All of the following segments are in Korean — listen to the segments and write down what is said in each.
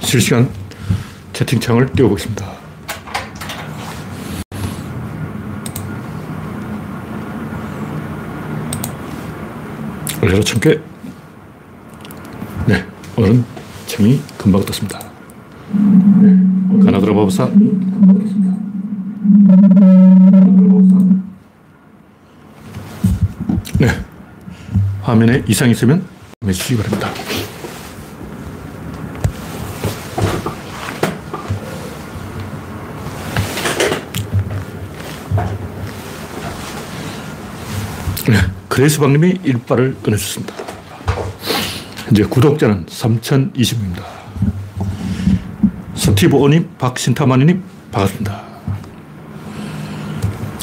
실시간 채팅창을 띄워보겠습니다. 올려라 천0개 네, 오늘은 창이 금방 떴습니다. 네, 가나드라 바보사. 네, 화면에 이상이 있으면 해주시기 바랍니다. 그레이스 박님이 일발을 끊어줬습니다. 현재 구독자는 3,020입니다. 스티브 오님, 박신타마니님, 반갑습니다.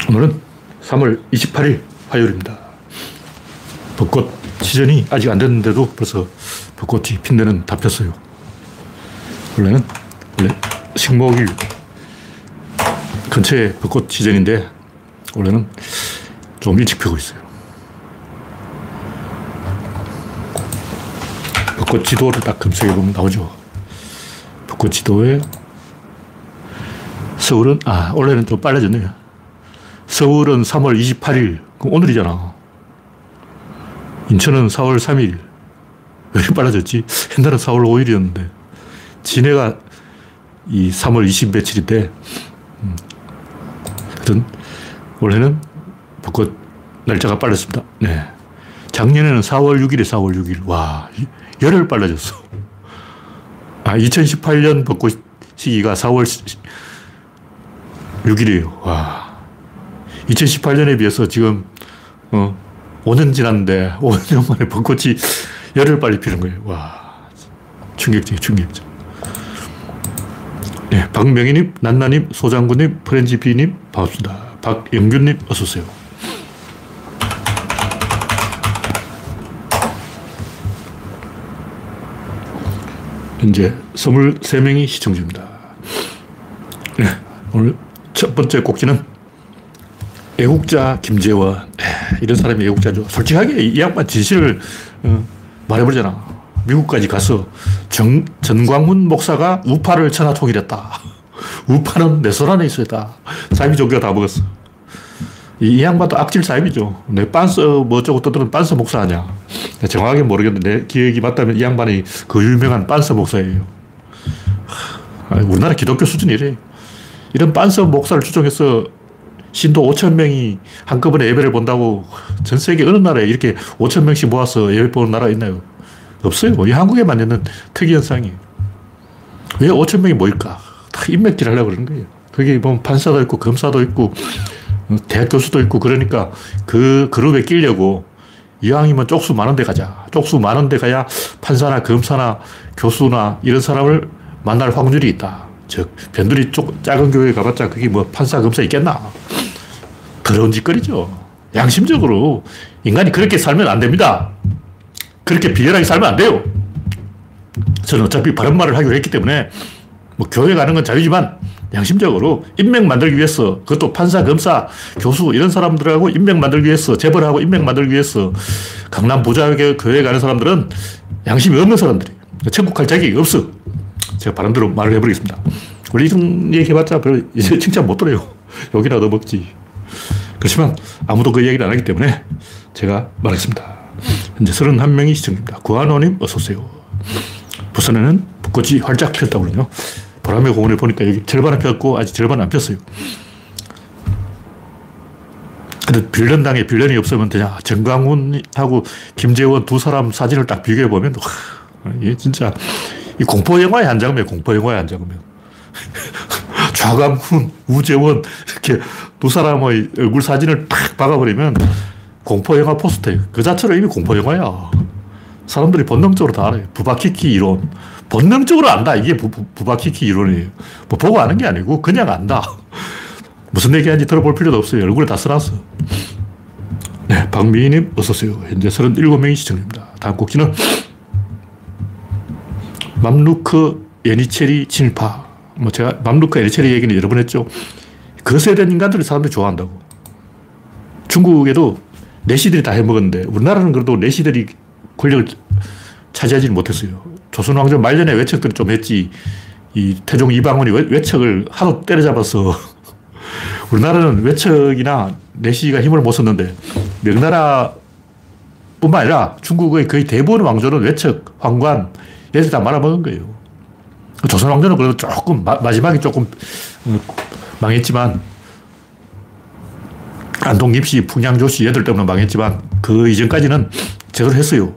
오늘은 3월 28일 화요일입니다. 벚꽃 시즌이 아직 안 됐는데도 벌써 벚꽃이 핀대는 다 폈어요. 원래는, 원래 식목일 근처에 벚꽃 시즌인데, 원래는 좀 일찍 피고 있어요. 벚꽃 지도를 딱 검색해 보면 나오죠. 벚꽃 지도에 서울은, 아, 원래는 좀 빨라졌네요. 서울은 3월 28일. 그럼 오늘이잖아. 인천은 4월 3일. 왜 빨라졌지? 옛날은 4월 5일이었는데. 진해가 이 3월 20 며칠인데, 음. 하여튼, 원래는 벚꽃 날짜가 빨랐습니다. 네. 작년에는 4월 6일에 4월 6일. 와, 열흘 빨라졌어. 아, 2018년 벚꽃 시기가 4월 6일이에요. 와. 2018년에 비해서 지금, 어, 5년 지났는데, 5년 만에 벚꽃이 열흘 빨리 피는 거예요. 와. 충격적이 충격적. 네, 박명희님, 난나님, 소장군님, 프렌지피님, 반갑습니다. 박영균님, 어서오세요. 현재 23명이 시청 중입니다. 네, 오늘 첫 번째 꼭지는 애국자 김재원. 네, 이런 사람이 애국자죠. 솔직하게 이 양반 진실을 어, 말해버리잖아. 미국까지 가서 정, 전광훈 목사가 우파를 천하 통일했다. 우파는 내 손 안에 있어야 다. 사이비 종교가 다 먹었어. 이, 이 양반도 악질 사이비죠. 내 빤스 뭐 어쩌고 떠드는 빤스 목사 아니야. 정확하게 모르겠는데 내 기억이 맞다면 이 양반이 그 유명한 빤스 목사예요. 우리나라 기독교 수준이래. 이런 빤스 목사를 추종해서 신도 5천 명이 한꺼번에 예배를 본다고 전 세계 어느 나라에 이렇게 5천 명씩 모아서 예배 보는 나라 있나요? 없어요. 이 한국에만 있는 특이 현상이에요. 왜 5천 명이 모일까? 다 인맥질 하려고 그러는 거예요. 거기 보면 판사도 있고 검사도 있고 대학 교수도 있고 그러니까 그 그룹에 끼려고 이왕이면 쪽수 많은 데 가자. 쪽수 많은 데 가야 판사나 검사나 교수나 이런 사람을 만날 확률이 있다. 즉, 변두리 쪽, 작은 교회 가봤자 그게 뭐 판사, 검사 있겠나. 더러운 짓거리죠. 양심적으로 인간이 그렇게 살면 안 됩니다. 그렇게 비열하게 살면 안 돼요. 저는 어차피 바른 말을 하기로 했기 때문에 뭐 교회 가는 건 자유지만 양심적으로 인맥 만들기 위해서 그것도 판사, 검사, 교수 이런 사람들하고 인맥 만들기 위해서 재벌하고 인맥 만들기 위해서 강남 부자교 교회 가는 사람들은 양심이 없는 사람들이에요. 천국 갈 자격이 없어. 제가 바람대로 말을 해버리겠습니다. 원래 이런 얘기 해봤자 별로 이제 칭찬 못 들어요. 여기나 더 먹지. 그렇지만 아무도 그 얘기를 안 하기 때문에 제가 말하겠습니다. 현재 31명이 시청입니다. 구한호님 어서오세요. 부산에는 벚꽃이 활짝 피었다고 그러네요. 보라매 공원에 보니까 여기 절반은 폈고 아직 절반은 안 폈어요. 근데 빌런당에 빌런이 없으면 되냐. 정광훈하고 김재원 두 사람 사진을 딱 비교해 보면, 이게 진짜, 이 공포 영화의 한 장면, 공포 영화의 한 장면. 좌광훈, 우재원, 이렇게 두 사람의 얼굴 사진을 딱 박아버리면 공포 영화 포스터예요. 그 자체로 이미 공포 영화야. 사람들이 본능적으로 다 알아요. 부바키키 이론. 본능적으로 안다. 이게 부, 부 바키키 이론이에요. 뭐 보고 아는 게 아니고 그냥 안다. 무슨 얘기하는지 들어볼 필요도 없어요. 얼굴에 다 써놨어. 네, 박미희님 어서오세요. 현재 37명이 시청입니다. 다음 곡지는 맘루크 예니체리 친일파. 뭐 제가 맘루크 예니체리 얘기는 여러 번 했죠. 거세된 인간들을 사람들이 좋아한다고. 중국에도 내시들이 다 해먹었는데 우리나라는 그래도 내시들이 권력을 차지하지 못했어요. 조선 왕조 말년에 외척들이 좀 했지. 이 태종 이방원이 외척을 하도 때려잡아서 우리나라는 외척이나 내시가 힘을 못 썼는데 명나라 뿐만 아니라 중국의 거의 대부분 왕조는 외척, 황관, 얘들 다 말아먹은 거예요. 조선 왕조는 그래도 조금, 마, 지막에 조금 어, 망했지만 안동 김씨, 풍양 조 씨 얘들 때문에 망했지만 그 이전까지는 제대로 했어요.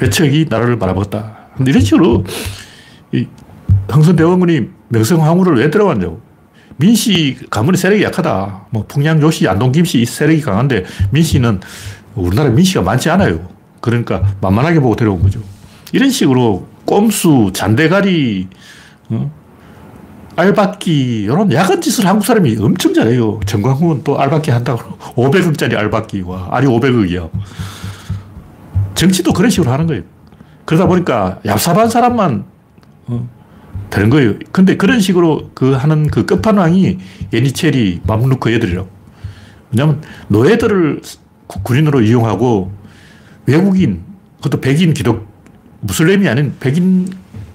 외척이 나라를 말아먹었다. 근데 이런 식으로 이 흥선대원군이 명성황후를 왜 들어갔냐고. 민씨 가문의 세력이 약하다. 뭐 풍양 조씨, 안동 김씨 세력이 강한데 민씨는 우리나라 민씨가 많지 않아요. 그러니까 만만하게 보고 데려온 거죠. 이런 식으로 꼼수, 잔대가리, 어? 알박기, 이런 야간 짓을 한국 사람이 엄청 잘해요. 정광훈은 또 알박기 한다고. 500억짜리 알박기. 와, 아니 500억이야. 정치도 그런 식으로 하는 거예요. 그러다 보니까 얍삽한 사람만 어, 되는 거예요. 근데 그런 식으로 그 하는 그 끝판왕이 예니체리, 맘루크 애들이라고. 왜냐면 노예들을 군인으로 이용하고 외국인, 그것도 백인 기독, 무슬림이 아닌 백인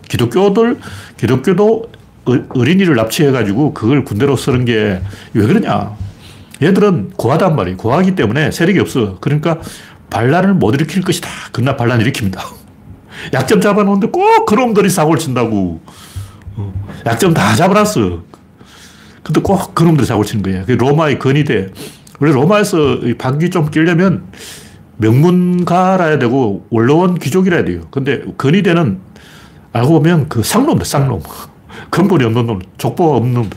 기독교들, 기독교도 어, 어린이를 납치해가지고 그걸 군대로 쓰는 게 왜 그러냐. 얘들은 고하단 말이에요. 고하기 때문에 세력이 없어. 그러니까 반란을 못 일으킬 것이다. 그러나 반란 일으킵니다. 약점 잡아놓는데 꼭 그놈들이 사고를 친다고. 어, 약점 다 잡아놨어. 근데 꼭 그놈들이 사고를 치는 거예요. 로마의 건의대. 원래 로마에서 박이 좀 끼려면 명문가라야 되고 원로원 귀족이라야 돼요. 근데 건의대는 알고 보면 그 쌍놈들, 쌍놈. 근본이 없는 놈, 족보가 없는 놈.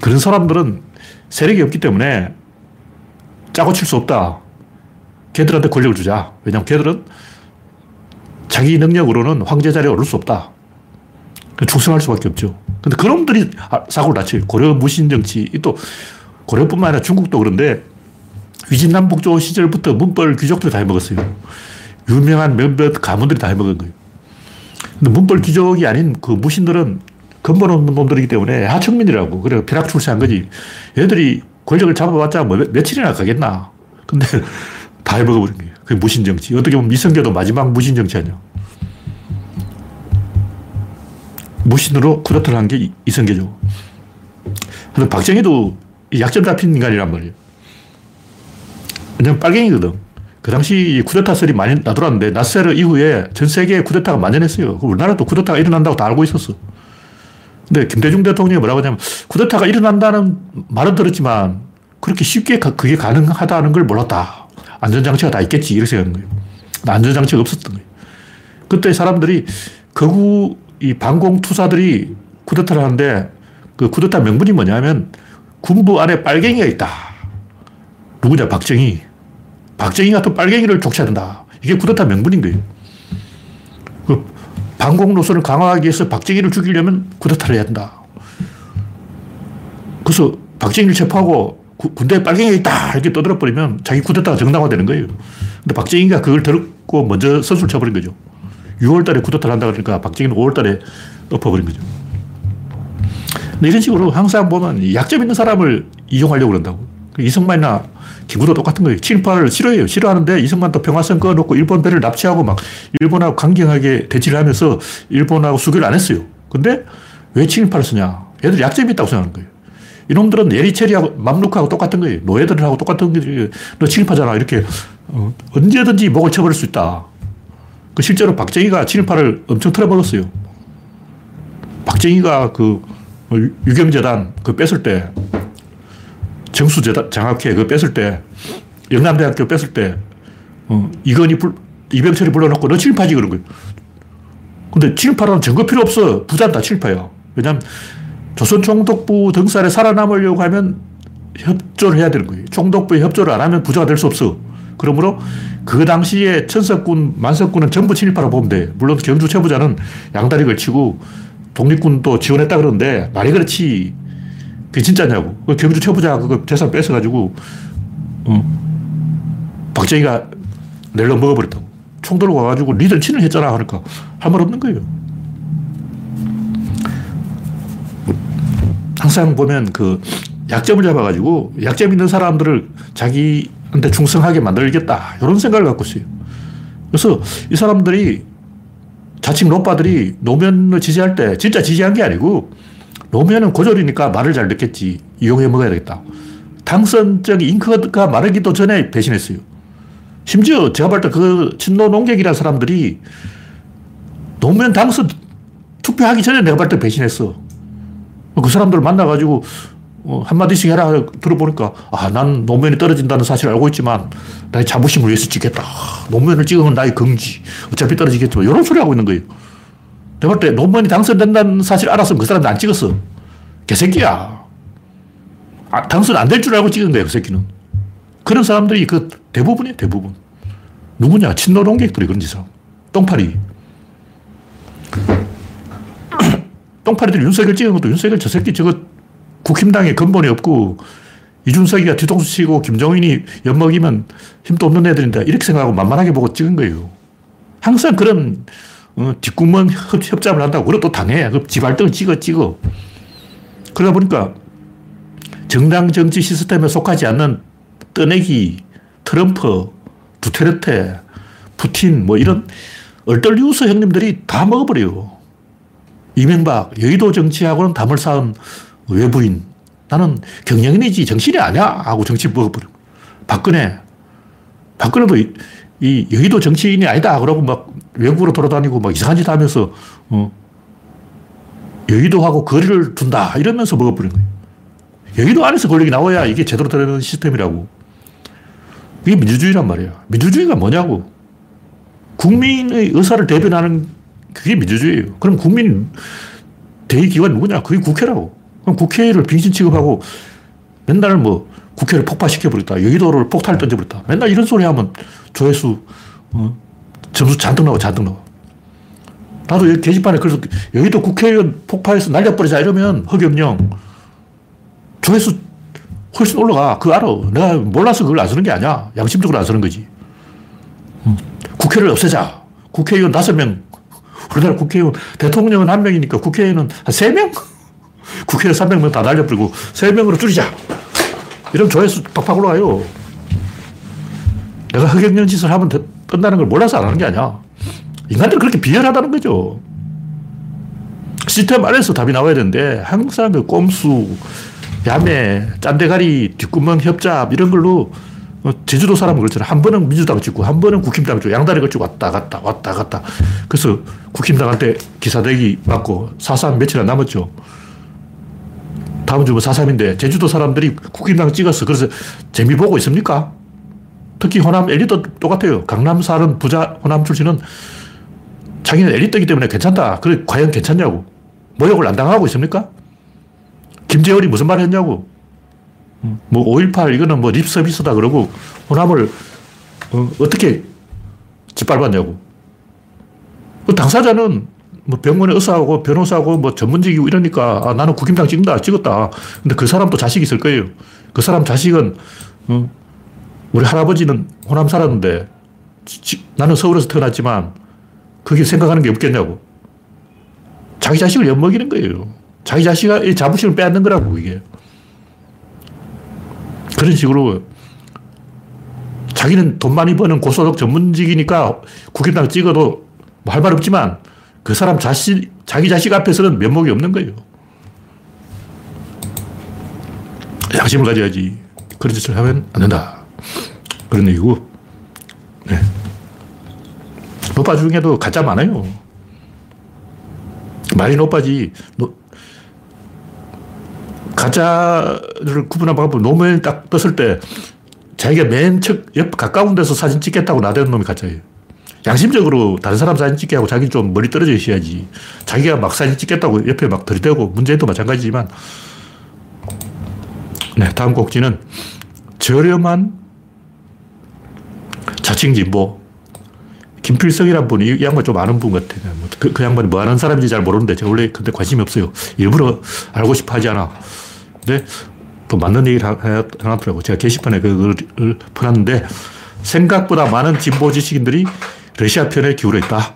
그런 사람들은 세력이 없기 때문에 짜고 칠 수 없다. 걔들한테 권력을 주자. 왜냐면 걔들은 자기 능력으로는 황제 자리에 오를 수 없다. 충성할 수밖에 없죠. 근데 그놈들이 아, 사고를 다쳐요. 고려 무신 정치. 또 고려뿐만 아니라 중국도 그런데 위진남북조 시절부터 문벌 귀족들이 다 해먹었어요. 유명한 몇몇 가문들이 다 해먹은 거예요. 근데 문벌 귀족이 아닌 그 무신들은 근본 없는 놈들이기 때문에 하청민이라고. 그래, 벼락 출세한 거지. 얘들이 권력을 잡아봤자 뭐 며칠이나 가겠나. 근데 다 해먹어버린 거예요. 그게 무신정치. 어떻게 보면 미성계도 마지막 무신정치 아니야. 무신으로 쿠데타를 한 게 이성계죠. 근데 박정희도 약점 잡힌 인간이란 말이에요. 왜냐면 빨갱이거든. 그 당시 쿠데타 설이 많이 나돌았는데 나세르 이후에 전 세계에 쿠데타가 만연했어요. 우리나라도 쿠데타가 일어난다고 다 알고 있었어. 근데 김대중 대통령이 뭐라고 하냐면 쿠데타가 일어난다는 말은 들었지만 그렇게 쉽게 그게 가능하다는 걸 몰랐다. 안전장치가 다 있겠지. 이렇게 생각하는 거예요. 안전장치가 없었던 거예요. 그때 사람들이 거구 이 반공투사들이 쿠데타를 하는데 그 쿠데타 명분이 뭐냐면 군부 안에 빨갱이가 있다. 누구냐? 박정희. 박정희 같은 빨갱이를 족쳐야 된다. 이게 쿠데타 명분인 거예요. 그 반공 노선을 강화하기 위해서 박정희를 죽이려면 쿠데타를 해야 된다. 그래서 박정희를 체포하고 군대에 빨갱이가 있다 이렇게 떠들어버리면 자기 쿠데타가 정당화되는 거예요. 근데 박정희가 그걸 들었고 먼저 선수를 쳐버린 거죠. 6월 달에 쿠데타를 한다 그러니까 박정희는 5월 달에 엎어버린 거죠. 근데 이런 식으로 항상 보면 약점 있는 사람을 이용하려고 그런다고. 그 이승만이나 김구도 똑같은 거예요. 친일파를 싫어해요. 싫어하는데 이승만도 평화선 꺼놓고 일본 배를 납치하고 막 일본하고 강경하게 대치를 하면서 일본하고 수교를 안 했어요. 근데 왜 친일파를 쓰냐? 얘들 약점이 있다고 생각하는 거예요. 이놈들은 예리체리하고 맘루크하고 똑같은 거예요. 노예들하고 똑같은 거예요. 너 친일파잖아. 이렇게 어, 언제든지 목을 쳐버릴 수 있다. 그 실제로 박정희가 친일파를 엄청 틀어먹었어요. 박정희가 그뭐 유경재단 그 뺐을 때 정수재단 장학회 그 뺐을 때 영남대학교 뺐을 때 어, 이건희 불, 이병철이 불러놓고 너 친일파지 그런 거예요. 근데 친일파라는 증거 필요 없어. 부자다 친일파야. 왜냐면 조선 총독부 등살에 살아남으려고 하면 협조를 해야 되는 거예요. 총독부에 협조를 안 하면 부자가 될 수 없어. 그러므로 그 당시에 천석군, 만석군은 전부 친일파라고 보면 돼. 물론 경주 최부자는 양다리 걸치고 독립군도 지원했다 그러는데 말이 그렇지. 그게 진짜냐고. 그 경주 최부자 그거 재산 뺏어가지고, 어, 박정희가 낼로 먹어버렸다고. 총 들고 와가지고 니들 친을 했잖아. 하니까 할 말 없는 거예요. 항상 보면 그 약점을 잡아가지고 약점 있는 사람들을 자기한테 충성하게 만들겠다. 이런 생각을 갖고 있어요. 그래서 이 사람들이 자칭 노빠들이 노면을 지지할 때 진짜 지지한 게 아니고 노면은 고졸이니까 말을 잘 듣겠지. 이용해 먹어야 되겠다. 당선적 잉크가 마르기도 전에 배신했어요. 심지어 제가 볼 때 그 친노 농객이라는 사람들이 노무현 당선 투표하기 전에 내가 볼 때 배신했어. 그 사람들 만나가지고 어, 한마디씩 해라 들어보니까 아, 난 노무현이 떨어진다는 사실을 알고 있지만 나의 자부심을 위해서 찍겠다. 아, 노무현을 찍으면 나의 긍지. 어차피 떨어지겠지만 이런 소리 하고 있는 거예요. 내가 볼때 노무현이 당선된다는 사실 알았으면 그 사람들 안 찍었어. 개새끼야. 아, 당선 안 될 줄 알고 찍은 거예요, 그 새끼는. 그런 사람들이 그 대부분이에요, 대부분. 누구냐? 친노동객들이 그런 짓을. 똥파리. 똥파리들이 윤석열 찍은 것도 윤석열 저 새끼 저거 국힘당에 근본이 없고 이준석이가 뒤통수 치고 김정인이 엿먹이면 힘도 없는 애들인데 이렇게 생각하고 만만하게 보고 찍은 거예요. 항상 그런 어, 뒷구멍 협 잡을 한다고. 그리고 또 당해. 그 지발등을 찍어, 찍어. 그러다 보니까 정당 정치 시스템에 속하지 않는 떠내기, 트럼프, 두테르테, 푸틴, 뭐 이런 얼떨리우스 형님들이 다 먹어버려요. 이명박, 여의도 정치하고는 담을 쌓은 외부인. 나는 경영인이지 정신이 아니야. 하고 정치 먹어버려. 박근혜. 박근혜도 이, 이 여의도 정치인이 아니다. 그러고 막 외국으로 돌아다니고 막 이상한 짓 하면서, 어, 여의도하고 거리를 둔다. 이러면서 먹어버린 거예요. 여의도 안에서 권력이 나와야 이게 제대로 되는 시스템이라고. 이게 민주주의란 말이야. 민주주의가 뭐냐고. 국민의 의사를 대변하는 그게 민주주의예요. 그럼 국민 대의기관 누구냐? 그게 국회라고. 그럼 국회를 빙신 취급하고 맨날 뭐 국회를 폭파시켜버렸다. 여의도를 폭탄을 던져버렸다. 맨날 이런 소리 하면 조회수, 어, 점수 잔뜩 나와, 잔뜩 나와. 나도 여기 게시판에 그래서 여의도 국회의원 폭파해서 날려버리자 이러면 허경영 조회수 훨씬 올라가. 그거 알아. 내가 몰라서 그걸 안 쓰는 게 아니야. 양심적으로 안 쓰는 거지. 국회를 없애자. 국회의원 다섯 명. 우리나라 국회의원, 대통령은 한 명이니까 국회의원은 한 세 명? 국회의원 300명 다 날려버리고 세 명으로 줄이자. 이런 조회수 팍팍 올라가요. 내가 흑역년 짓을 하면 끝나는 걸 몰라서 안 하는 게 아니야. 인간들은 그렇게 비열하다는 거죠. 시스템 안에서 답이 나와야 되는데 항상 그 꼼수, 야매, 짠대가리, 뒷구멍 협잡 이런 걸로 어, 제주도 사람은 그렇잖아. 한 번은 민주당 찍고 한 번은 국힘당 찍고 양다리 걸치고 왔다 갔다 왔다 갔다. 그래서 국힘당한테 기사대기 맞고 사삼 며칠 안 남았죠. 다음 주면 사삼인데 제주도 사람들이 국힘당 찍었어. 그래서 재미 보고 있습니까? 특히 호남 엘리트 똑같아요. 강남 사는 부자 호남 출신은 자기는 엘리트이기 때문에 괜찮다. 그래 과연 괜찮냐고. 모욕을 안 당하고 있습니까? 김재열이 무슨 말 했냐고. 뭐, 5.18 이거는 뭐 립서비스다 그러고 호남을 어, 떻게 짓밟았냐고. 그 당사자는 뭐 병원에 의사하고 변호사하고 뭐 전문직이고 이러니까 아, 나는 국힘당 찍는다, 찍었다. 근데 그 사람도 자식이 있을 거예요. 그 사람 자식은 어, 우리 할아버지는 호남 살았는데 지, 나는 서울에서 태어났지만 그게 생각하는 게 없겠냐고. 자기 자식을 엿먹이는 거예요. 자기 자식의 자부심을 빼앗는 거라고, 이게. 그런 식으로 자기는 돈 많이 버는 고소득 전문직이니까 국힘당 찍어도 뭐 할말 없지만 그 사람 자식, 자기 자식 앞에서는 면목이 없는 거예요. 양심을 가져야지. 그런 짓을 하면 안 된다. 그런 얘기고. 네. 노빠 중에도 가짜 많아요. 말이 노빠지. 가짜를 구분한 방법은 노무현이 딱 떴을 때 자기가 맨 첫, 옆 가까운 데서 사진 찍겠다고 나대는 놈이 가짜예요. 양심적으로 다른 사람 사진 찍게 하고 자기는 좀 멀리 떨어져 있어야지. 자기가 막 사진 찍겠다고 옆에 막 들이대고 문재인도 마찬가지지만 네, 다음 곡지는 저렴한 자칭 진보. 김필성이란 분이 이 양반 좀 아는 분 같아요. 뭐 그, 그 양반이 뭐 하는 사람인지 잘 모르는데 제가 원래 근데 관심이 없어요. 일부러 알고 싶어 하지 않아. 근데 또 맞는 얘기를 해놨더라고. 제가 게시판에 그걸 풀었는데 생각보다 많은 진보 지식인들이 러시아 편에 기울어 있다.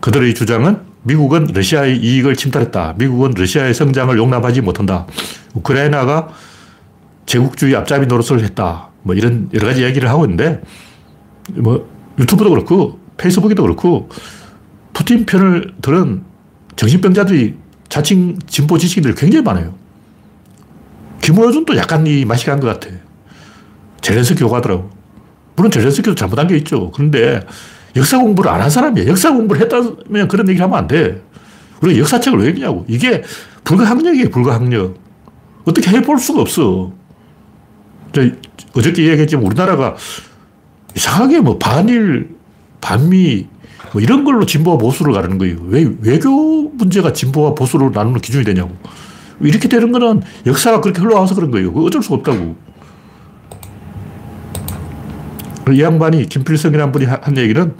그들의 주장은 미국은 러시아의 이익을 침탈했다. 미국은 러시아의 성장을 용납하지 못한다. 우크라이나가 제국주의 앞잡이 노릇을 했다. 뭐 이런 여러 가지 이야기를 하고 있는데 뭐 유튜브도 그렇고 페이스북에도 그렇고 푸틴 편을 들은 정신병자들이 자칭 진보 지식인들이 굉장히 많아요. 김호준도 약간 이 맛이 간 것 같아. 젤렌스키 요구하더라고. 물론 젤렌스키도 잘못한 게 있죠. 그런데 역사 공부를 안 한 사람이야. 역사 공부를 했다면 그런 얘기를 하면 안 돼. 우리가 역사책을 왜 읽냐고. 이게 불가항력이에요, 불가항력. 어떻게 해볼 수가 없어. 어저께 얘기했지만 우리나라가 이상하게 뭐 반일, 반미, 뭐 이런 걸로 진보와 보수를 가르는 거예요. 왜 외교 문제가 진보와 보수를 나누는 기준이 되냐고. 이렇게 되는 거는 역사가 그렇게 흘러와서 그런 거예요. 어쩔 수 없다고. 이 양반이 김필성이라는 분이 한 얘기는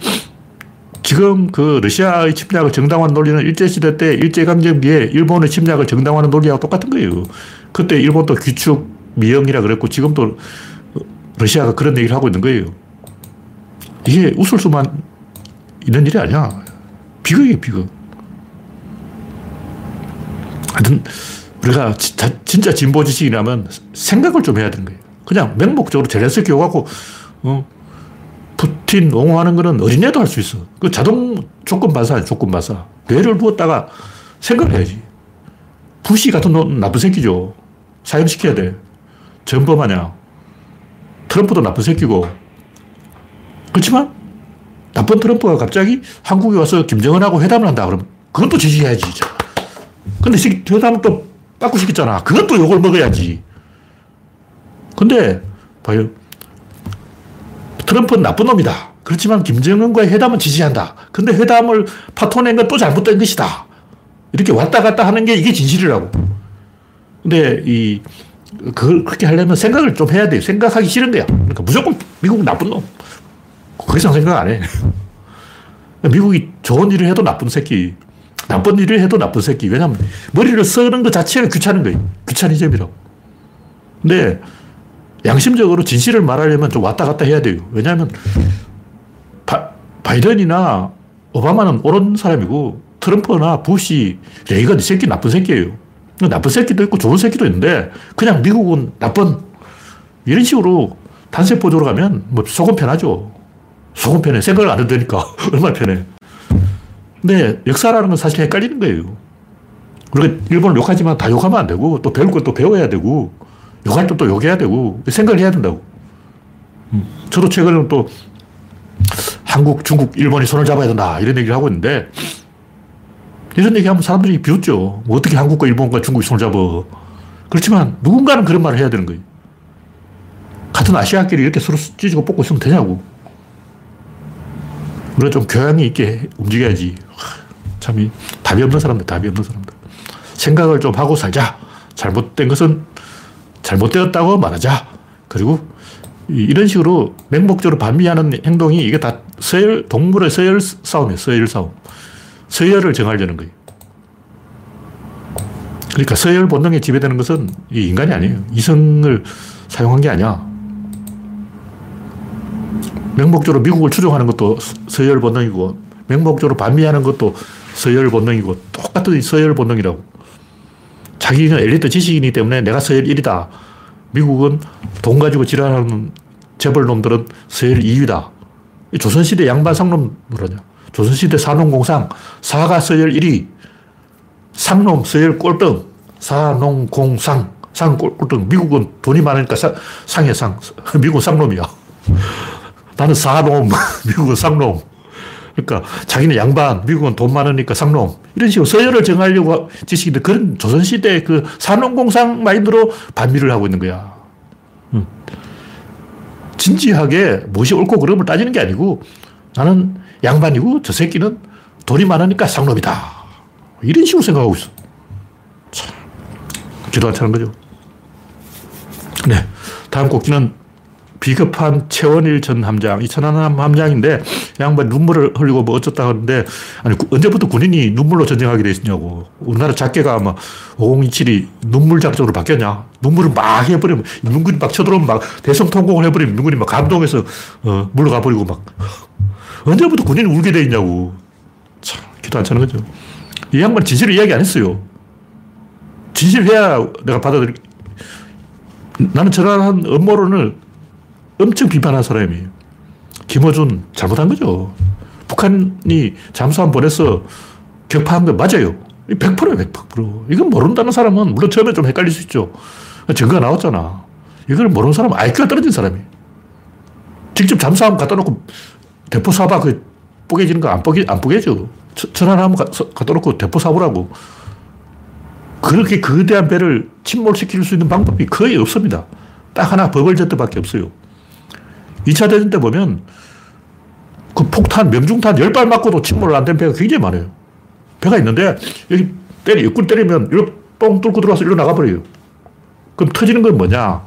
지금 그 러시아의 침략을 정당화하는 논리는 일제시대 때 일제강점기에 일본의 침략을 정당화하는 논리하고 똑같은 거예요. 그때 일본도 귀축, 미영이라 그랬고 지금도 러시아가 그런 얘기를 하고 있는 거예요. 이게 웃을 수만 있는 일이 아니야. 비극이에요, 비극. 하여튼, 우리가 진짜 진보 지식이라면 생각을 좀 해야 되는 거예요. 그냥 맹목적으로 젤렌스키 오가고, 어, 푸틴 옹호하는 거는 어린애도 할 수 있어. 그 자동 조건 반사 조건 반사. 뇌를 부었다가 생각을 해야지. 부시 같은 놈 나쁜 새끼죠. 사형시켜야 돼. 전범하냐. 트럼프도 나쁜 새끼고. 그렇지만 나쁜 트럼프가 갑자기 한국에 와서 김정은하고 회담을 한다 그러면 그것도 지지해야지. 근데 회담을 또 바꾸시켰잖아. 그것도 욕을 먹어야지. 근데 봐요. 트럼프는 나쁜 놈이다. 그렇지만 김정은과의 회담은 지지한다. 근데 회담을 파토낸 건 또 잘못된 것이다. 이렇게 왔다 갔다 하는 게 이게 진실이라고. 근데 이, 그걸 그렇게 하려면 생각을 좀 해야 돼요. 생각하기 싫은 거야. 그러니까 무조건 미국 나쁜 놈. 그 이상 생각 안 해. 미국이 좋은 일을 해도 나쁜 새끼. 나쁜 일을 해도 나쁜 새끼. 왜냐면 머리를 쓰는 것 자체가 귀찮은 거예요. 귀차니즘이라고. 근데 양심적으로 진실을 말하려면 좀 왔다 갔다 해야 돼요. 왜냐하면 바, 바이든이나 오바마는 옳은 사람이고 트럼프나 부시, 레이건 이 새끼 나쁜 새끼예요. 나쁜 새끼도 있고 좋은 새끼도 있는데 그냥 미국은 나쁜 이런 식으로 단세포 조로 가면 뭐 속은 편하죠. 속은 편해. 생각을 안 해도 되니까 얼마나 편해. 근데 역사라는 건 사실 헷갈리는 거예요. 우리가 일본을 욕하지만 다 욕하면 안 되고 또 배울 것도 배워야 되고 욕할 때또 욕해야 되고 생각을 해야 된다고. 음. 저도 최근에 또 한국, 중국, 일본이 손을 잡아야 된다 이런 얘기를 하고 있는데 이런 얘기하면 사람들이 비웃죠. 뭐 어떻게 한국과 일본과 중국이 손을 잡아. 그렇지만 누군가는 그런 말을 해야 되는 거예요. 같은 아시아끼리 이렇게 서로 찢고 뽑고 있으면 되냐고. 우리가 좀 교양이 있게 움직여야지. 참, 답이 없는 사람들, 답이 없는 사람들. 생각을 좀 하고 살자. 잘못된 것은 잘못되었다고 말하자. 그리고 이런 식으로 맹목적으로 반미하는 행동이 이게 다 서열, 동물의 서열 싸움이에요. 서열 싸움. 서열을 정하려는 거예요. 그러니까 서열 본능에 지배되는 것은 인간이 아니에요. 이성을 사용한 게 아니야. 맹목적으로 미국을 추종하는 것도 서열 본능이고, 맹목적으로 반미하는 것도 서열 본능이고, 똑같은 서열 본능이라고. 자기는 엘리트 지식이기 때문에 내가 서열 1이다. 미국은 돈 가지고 지랄하는 재벌 놈들은 서열 2위다. 조선시대 양반 상놈 뭐냐. 조선시대 산농공상, 사가 서열 1위, 상놈 서열 꼴등, 사농공상, 상 꼴등. 미국은 돈이 많으니까 사, 상해 상. 미국은 쌍놈이야. 나는 사놈, 미국은 쌍놈. 그러니까 자기는 양반, 미국은 돈 많으니까 상놈. 이런 식으로 서열을 정하려고 지식인데 그런 조선시대 그 산업공상 마인드로 반미를 하고 있는 거야. 음. 진지하게 무엇이 옳고 그름을 따지는 게 아니고 나는 양반이고 저 새끼는 돈이 많으니까 상놈이다. 이런 식으로 생각하고 있어. 참, 기도 안 차는 거죠. 네. 다음 곡기는 비겁한 최원일 전 함장, 이 천안함 함장인데 양반 눈물을 흘리고 뭐 어쩌다 하는데 아니 언제부터 군인이 눈물로 전쟁하게 돼 있냐고. 우리나라 작계가 아마 5027이 눈물 작전으로 바뀌었냐. 눈물을 막 해버리면 민군이 막 쳐들어오면 막 대성통곡을 해버리면 민군이 막 감동해서 어, 물러가 버리고 막 언제부터 군인이 울게 돼 있냐고. 참 기도 안 차는 거죠. 이 양반 진실을 이야기 안 했어요. 진실해야 내가 받아들이 나는 저러한 음모론을 엄청 비판한 사람이에요. 김어준 잘못한 거죠. 북한이 잠수함 보내서 격파한 거 맞아요. 100%예요, 100%. 이건 모른다는 사람은, 물론 처음에 좀 헷갈릴 수 있죠. 증거가 나왔잖아. 이걸 모르는 사람은 IQ가 떨어진 사람이 직접 잠수함 갖다 놓고 대포 쏴봐. 그 뽀개지는 거 안 뽀개, 안 뽀개져. 천안함 갖다 놓고 대포 쏴보라고. 그렇게 거대한 배를 침몰시킬 수 있는 방법이 거의 없습니다. 딱 하나 버벌제트 밖에 없어요. 2차 대전 때 보면 그 폭탄, 명중탄 10발 맞고도 침몰 안된 배가 굉장히 많아요. 배가 있는데 여기 때리, 옆구리 때리면 이렇게 뻥 뚫고 들어와서 이리로 나가버려요. 그럼 터지는 건 뭐냐?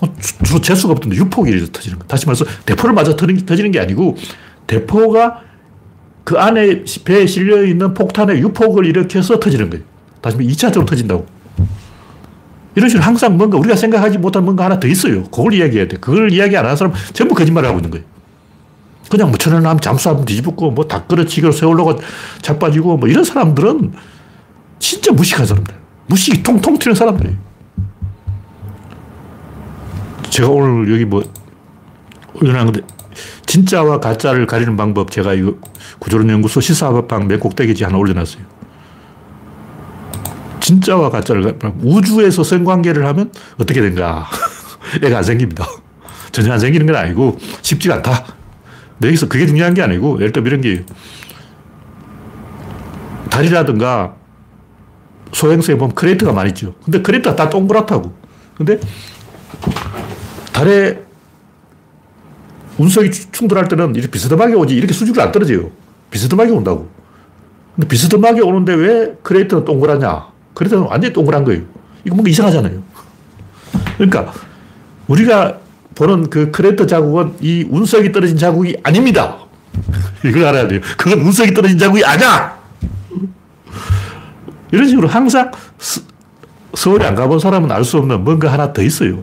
어, 주로 재수가 없던데 유폭이 터지는 거. 다시 말해서 대포를 맞아 터지는 게 아니고 대포가 그 안에 배에 실려 있는 폭탄의 유폭을 일으켜서 터지는 거예요. 다시 말해 2차적으로 터진다고. 이런 식으로 항상 뭔가 우리가 생각하지 못한 뭔가 하나 더 있어요. 그걸 이야기해야 돼. 그걸 이야기 안 하는 사람 전부 거짓말을 하고 있는 거예요. 그냥 뭐 천연함 잠수함 뒤집고 뭐 닭그릇치기로 세월로가 자빠지고 뭐 이런 사람들은 진짜 무식한 사람들. 무식이 통통 튀는 사람들이에요. 제가 오늘 여기 뭐 올려놓은 건데 진짜와 가짜를 가리는 방법 제가 이거 구조론 연구소 시사방 맨 꼭대기지 하나 올려놨어요. 진짜와 가짜를 우주에서 성관계를 하면 어떻게 된가? 애가 안 생깁니다. 전혀 안 생기는 건 아니고 쉽지가 않다. 여기서 그게 중요한 게 아니고 예를 들면 이런 게 달이라든가 소행성에 보면 크레이터가 많이 있죠. 근데 크레이터가 다 동그랗다고. 근데 달에 운석이 충돌할 때는 이렇게 비스듬하게 오지 이렇게 수직으로 안 떨어져요. 비스듬하게 온다고. 근데 비스듬하게 오는데 왜 크레이터는 동그라냐? 크레이터는 완전히 동그란 거예요. 이거 뭔가 이상하잖아요. 그러니까 우리가 보는 그 크레이터 자국은 이 운석이 떨어진 자국이 아닙니다. 이걸 알아야 돼요. 그건 운석이 떨어진 자국이 아니야! 이런 식으로 항상 서울에 안 가본 사람은 알 수 없는 뭔가 하나 더 있어요.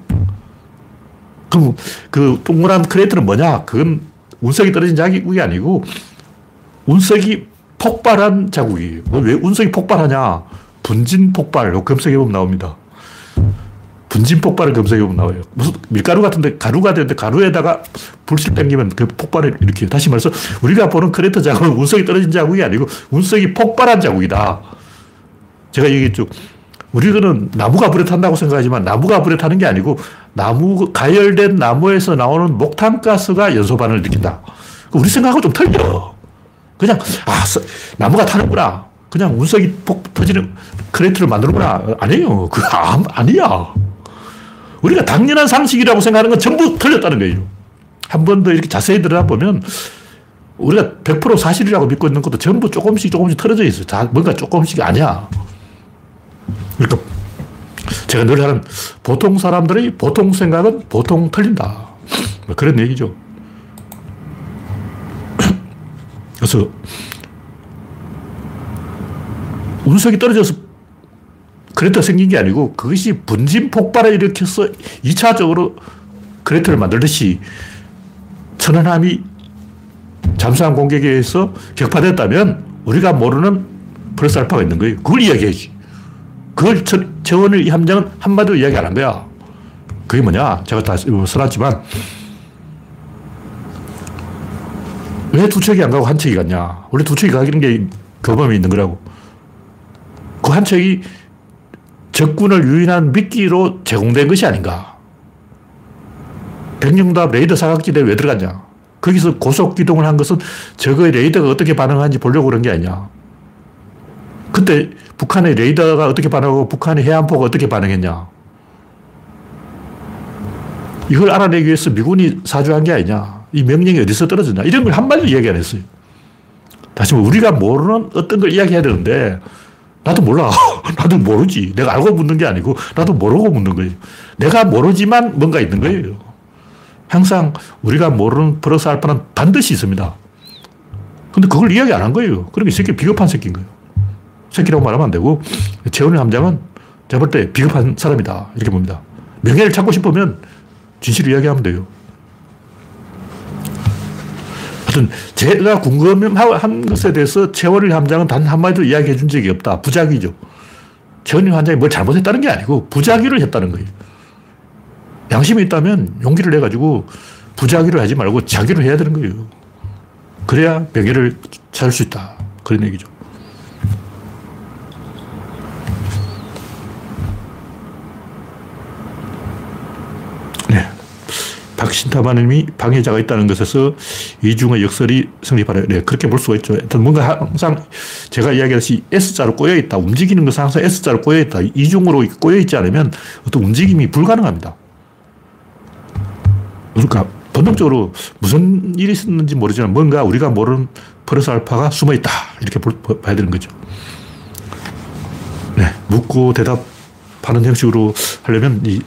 그럼 그 동그란 크레이터는 뭐냐? 그건 운석이 떨어진 자국이 아니고 운석이 폭발한 자국이에요. 왜 운석이 폭발하냐? 분진 폭발. 검색해보면 나옵니다. 분진 폭발을 검색해보면 나와요. 무슨 밀가루 같은데 가루가 되는데 가루에다가 불실 땡기면 그 폭발을 일으켜요. 다시 말해서 우리가 보는 크레이터 자국은 운석이 떨어진 자국이 아니고 운석이 폭발한 자국이다. 제가 얘기했죠. 우리는 나무가 불에 탄다고 생각하지만 나무가 불에 타는 게 아니고 나무, 가열된 나무에서 나오는 목탄가스가 연소반을 일으킨다. 우리 생각하고 좀 틀려. 그냥, 아, 나무가 타는구나. 그냥 운석이 폭 터지는 크레이터를 만드는구나. 아니에요. 그, 아, 아니야. 우리가 당연한 상식이라고 생각하는 건 전부 틀렸다는 거예요. 한 번 더 이렇게 자세히 들여다보면 우리가 100% 사실이라고 믿고 있는 것도 전부 조금씩 조금씩 틀어져 있어요. 다 뭔가 조금씩 아니야. 그러니까 제가 늘 하는 보통 사람들의 보통 생각은 보통 틀린다. 뭐 그런 얘기죠. 그래서 운석이 떨어져서 크레이터가 생긴 게 아니고 그것이 분진 폭발을 일으켜서 2차적으로 크레이터를 만들듯이 천안함이 잠수함 공격에 의해서 격파됐다면 우리가 모르는 플러스 알파가 있는 거예요. 그걸 이야기해야지. 그걸 재원을 이 함정은 한마디로 이야기 안 한 거야. 그게 뭐냐? 제가 다 써놨지만 왜 두 척이 안 가고 한 척이 갔냐? 원래 두 척이 가기는 게 교범이 있는 거라고. 그한 척이 적군을 유인한 미끼로 제공된 것이 아닌가. 백령답 레이더 사각지대에 왜 들어갔냐? 거기서 고속 기동을 한 것은 적의 레이더가 어떻게 반응하는지 보려고 그런 게 아니야. 그때 북한의 레이더가 어떻게 반응하고 북한의 해안포가 어떻게 반응했냐. 이걸 알아내기 위해서 미군이 사주한 게 아니냐. 이 명령이 어디서 떨어졌냐. 이런 걸 한마디도 이야기 안 했어요. 다시 우리가 모르는 어떤 걸 이야기해야 되는데, 나도 몰라. 나도 모르지. 내가 알고 묻는 게 아니고, 나도 모르고 묻는 거예요. 내가 모르지만 뭔가 있는 거예요. 항상 우리가 모르는 플러스 알파는 반드시 있습니다. 근데 그걸 이야기 안 한 거예요. 그러니까 이 새끼 비겁한 새끼인 거예요. 새끼라고 말하면 안 되고 재원의 함장은 제가 볼 때 비겁한 사람이다. 이렇게 봅니다. 명예를 찾고 싶으면 진실을 이야기하면 돼요. 하여튼 제가 궁금한 것에 대해서 최원일 함장은 단 한마디도 이야기해 준 적이 없다. 부작위죠. 최원일 함장이 뭘 잘못했다는 게 아니고 부작위를 했다는 거예요. 양심이 있다면 용기를 내가지고 부자기를 하지 말고 자기를 해야 되는 거예요. 그래야 명예를 찾을 수 있다. 그런 얘기죠. 박신타마님이 방해자가 있다는 것에서 이중의 역설이 성립하려. 네, 그렇게 볼 수가 있죠. 하여튼 뭔가 항상 제가 이야기하듯이 S자로 꼬여있다. 움직이는 것은 항상 S자로 꼬여있다. 이중으로 꼬여있지 않으면 어떤 움직임이 불가능합니다. 그러니까 본능적으로 무슨 일이 있었는지 모르지만 뭔가 우리가 모르는 플러스 알파가 숨어있다. 이렇게 볼, 봐야 되는 거죠. 네, 묻고 대답하는 형식으로 하려면 이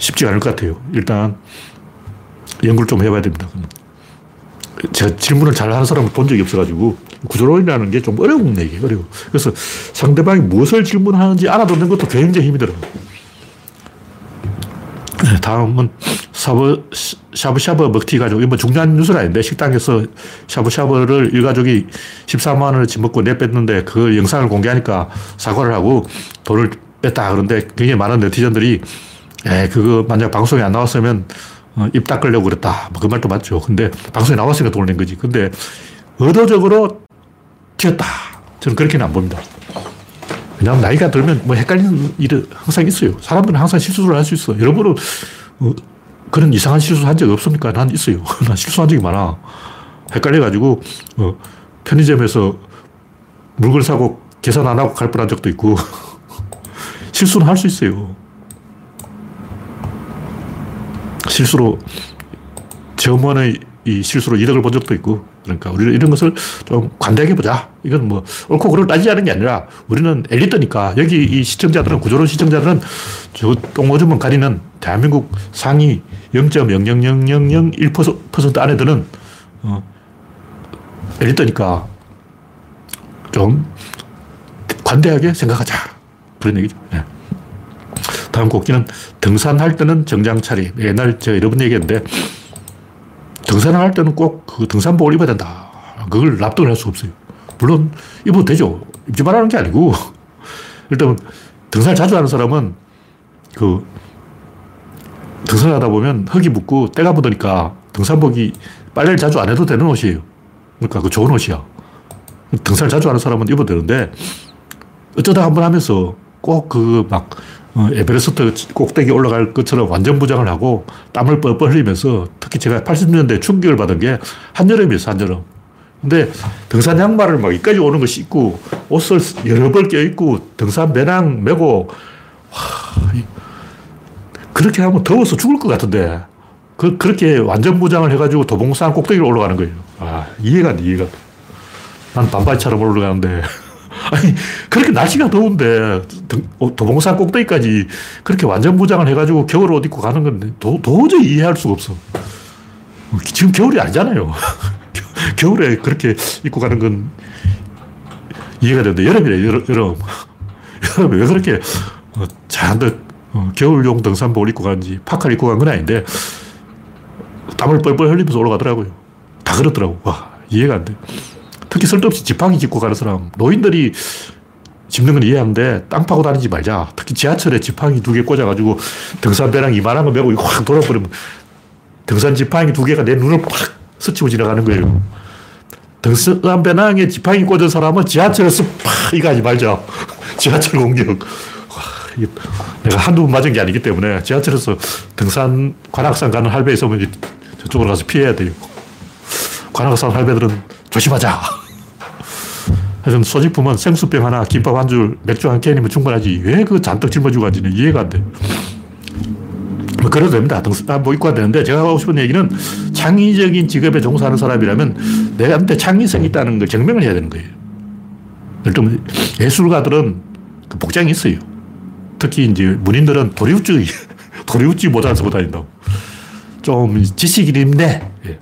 쉽지가 않을 것 같아요. 일단 연구를 좀 해봐야 됩니다. 제가 질문을 잘 하는 사람을 본 적이 없어가지고 구조론이라는 게 좀 어려운 얘기예요. 어려워. 그래서 상대방이 무엇을 질문하는지 알아듣는 것도 굉장히 힘이 들어요. 네, 다음은 샤브, 샤브샤브 먹튀 가지고, 이뭐 중요한 뉴스는 아닌데, 식당에서 샤브샤브를 일가족이 14만 원을 집먹고 내뺐는데, 그 영상을 공개하니까 사과를 하고 돈을 뺐다. 그런데 굉장히 많은 네티즌들이 에, 그거 만약 방송에 안 나왔으면 어, 입 닦으려고 그랬다. 뭐 그 말도 맞죠. 근데 방송에 나왔으니까 돈을 낸 거지. 근데 의도적으로 튀었다. 저는 그렇게는 안 봅니다. 왜냐하면 나이가 들면 뭐 헷갈리는 일이 항상 있어요. 사람들은 항상 실수를 할 수 있어. 여러분은 어, 그런 이상한 실수 한 적 없습니까? 난 있어요. 난 실수한 적이 많아. 헷갈려가지고 어, 편의점에서 물건 사고 계산 안 하고 갈 뻔한 적도 있고 실수는 할 수 있어요. 실수로 점원의 이 실수로 이득을 본 적도 있고 그러니까 우리는 이런 것을 좀 관대하게 보자. 이건 뭐 옳고 그를 따지자는 게 아니라 우리는 엘리트니까 여기 이 시청자들은 구조론 시청자들은 저 똥오줌을 가리는 대한민국 상위 0.00001% 안에 드는 어, 엘리트니까 좀 관대하게 생각하자. 그런 얘기죠. 네. 다음 곡지는 등산할 때는 정장 차림. 옛날 제가 여러 번 얘기했는데 등산할 때는 꼭 그 등산복을 입어야 된다. 그걸 납득을 할 수가 없어요. 물론 입어도 되죠. 입지 말라는 게 아니고 일단 등산을 자주 하는 사람은 그 등산을 하다 보면 흙이 묻고 때가 묻으니까 등산복이 빨래를 자주 안 해도 되는 옷이에요. 그러니까 그 좋은 옷이야. 등산을 자주 하는 사람은 입어도 되는데 어쩌다 한 번 하면서 꼭 그막 어, 에베레스트 꼭대기 올라갈 것처럼 완전 부장을 하고 땀을 뻘뻘 흘리면서 특히 제가 80년대 충격을 받은 게 한여름이었어, 한여름. 근데 등산 양말을 막 여기까지 오는 거 신고 옷을 여러 벌 껴입고 등산 배낭 메고 와, 그렇게 하면 더워서 죽을 것 같은데 그, 그렇게 완전 부장을 해가지고 도봉산 꼭대기로 올라가는 거예요. 아, 이해가 안 돼, 이해가. 난 반바지처럼 올라가는데. 아니, 그렇게 날씨가 더운데, 어, 도봉산 꼭대기까지 그렇게 완전 무장을 해가지고 겨울 옷 입고 가는 건 도, 도저히 이해할 수가 없어. 지금 겨울이 아니잖아요. 겨울에 그렇게 입고 가는 건 이해가 되는데, 여름이래, 여름. 여름. 여름에 왜 그렇게 어, 잔뜩 어, 겨울용 등산복을 입고 가는지, 파카를 입고 간 건 아닌데, 땀을 뻘뻘 흘리면서 올라가더라고요. 다 그렇더라고. 와, 이해가 안 돼. 특히 쓸데없이 지팡이 짚고 가는 사람. 노인들이 짚는 건 이해하는데 땅 파고 다니지 말자. 특히 지하철에 지팡이 두 개 꽂아가지고 등산배랑 이만한 거 메고 확 돌아버리면 등산 지팡이 두 개가 내 눈을 확 스치고 지나가는 거예요. 등산 배낭에 지팡이 꽂은 사람은 지하철에서 팍 이거 하지 말자. 지하철 공격. 와, 내가 한두 번 맞은 게 아니기 때문에 지하철에서 등산 관악산 가는 할배 있으면 저쪽으로 가서 피해야 돼요. 관악산 할배들은 조심하자. 하여튼 소지품은 생수병 하나, 김밥 한 줄, 맥주 한 캔이면 충분하지. 왜 그 잔뜩 짊어지고 가지는 이해가 안 돼. 뭐 그래도 됩니다. 등산 아, 뭐 입고 되는데 제가 하고 싶은 얘기는 창의적인 직업에 종사하는 사람이라면 내한테 창의성이 있다는 걸 증명을 해야 되는 거예요. 좀 예술가들은 그 복장이 있어요. 특히 이제 문인들은 도리우찌, 도리우찌 모자를 쓰고 다닌다고. 좀 있네. 예.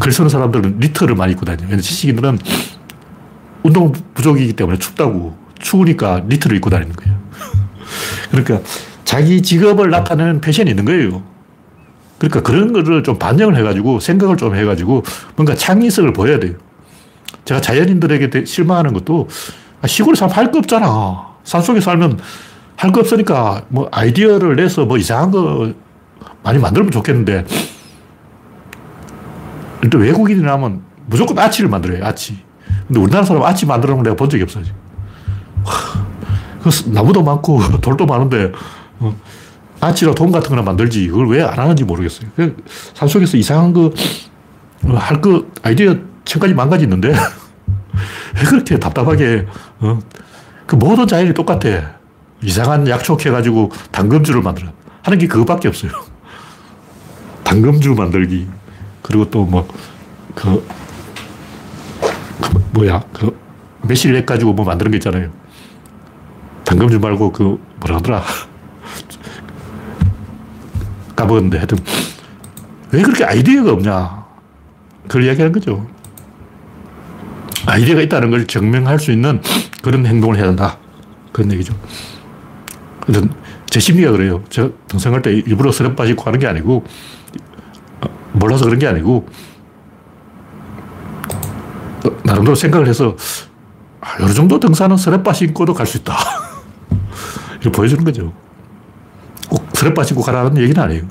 글 쓰는 사람들은 니트를 많이 입고 다녀요. 왜냐면 지식인들은 운동 부족이기 때문에 춥다고. 추우니까 니트를 입고 다니는 거예요. 그러니까 자기 직업을 나타내는 패션이 있는 거예요. 그러니까 그런 거를 좀 반영을 해가지고 생각을 좀 해가지고 뭔가 창의성을 보여야 돼요. 제가 자연인들에게 실망하는 것도 아, 시골에 살면 할 거 없잖아. 산속에 살면 할 거 없으니까 뭐 아이디어를 내서 뭐 이상한 거 많이 만들면 좋겠는데, 일단 외국인이라면 무조건 아치를 만들어요, 아치. 근데 우리나라 사람 아치 만들어 놓은 내가 본 적이 없어요. 나무도 많고 돌도 많은데, 어, 아치로 돈 같은 거나 만들지. 그걸 왜 안 하는지 모르겠어요. 산속에서 이상한 거, 어, 할 거, 아이디어 천가지 만 가지 있는데, 왜 그렇게 답답하게, 어, 그 모든 자연이 똑같아. 이상한 약초 해가지고 당금주를 만들어. 하는 게 그거밖에 없어요. 당금주 만들기. 그리고 또 뭐, 그, 그 뭐야, 그, 매실액 가지고 뭐 만드는 게 있잖아요. 당금주 말고 그, 뭐라 하더라. 까먹었는데 하여튼, 왜 그렇게 아이디어가 없냐. 그걸 이야기하는 거죠. 아이디어가 있다는 걸 증명할 수 있는 그런 행동을 해야 된다. 그런 얘기죠. 제 심리가 그래요. 저 등산할 때 일부러 스냅 빠지고 하는 게 아니고, 몰라서 그런 게 아니고, 나름대로 생각을 해서, 아, 어느 정도 등산은 스냅바 신고도 갈 수 있다. 이렇게 보여주는 거죠. 꼭 스냅바 신고 가라는 얘기는 아니에요.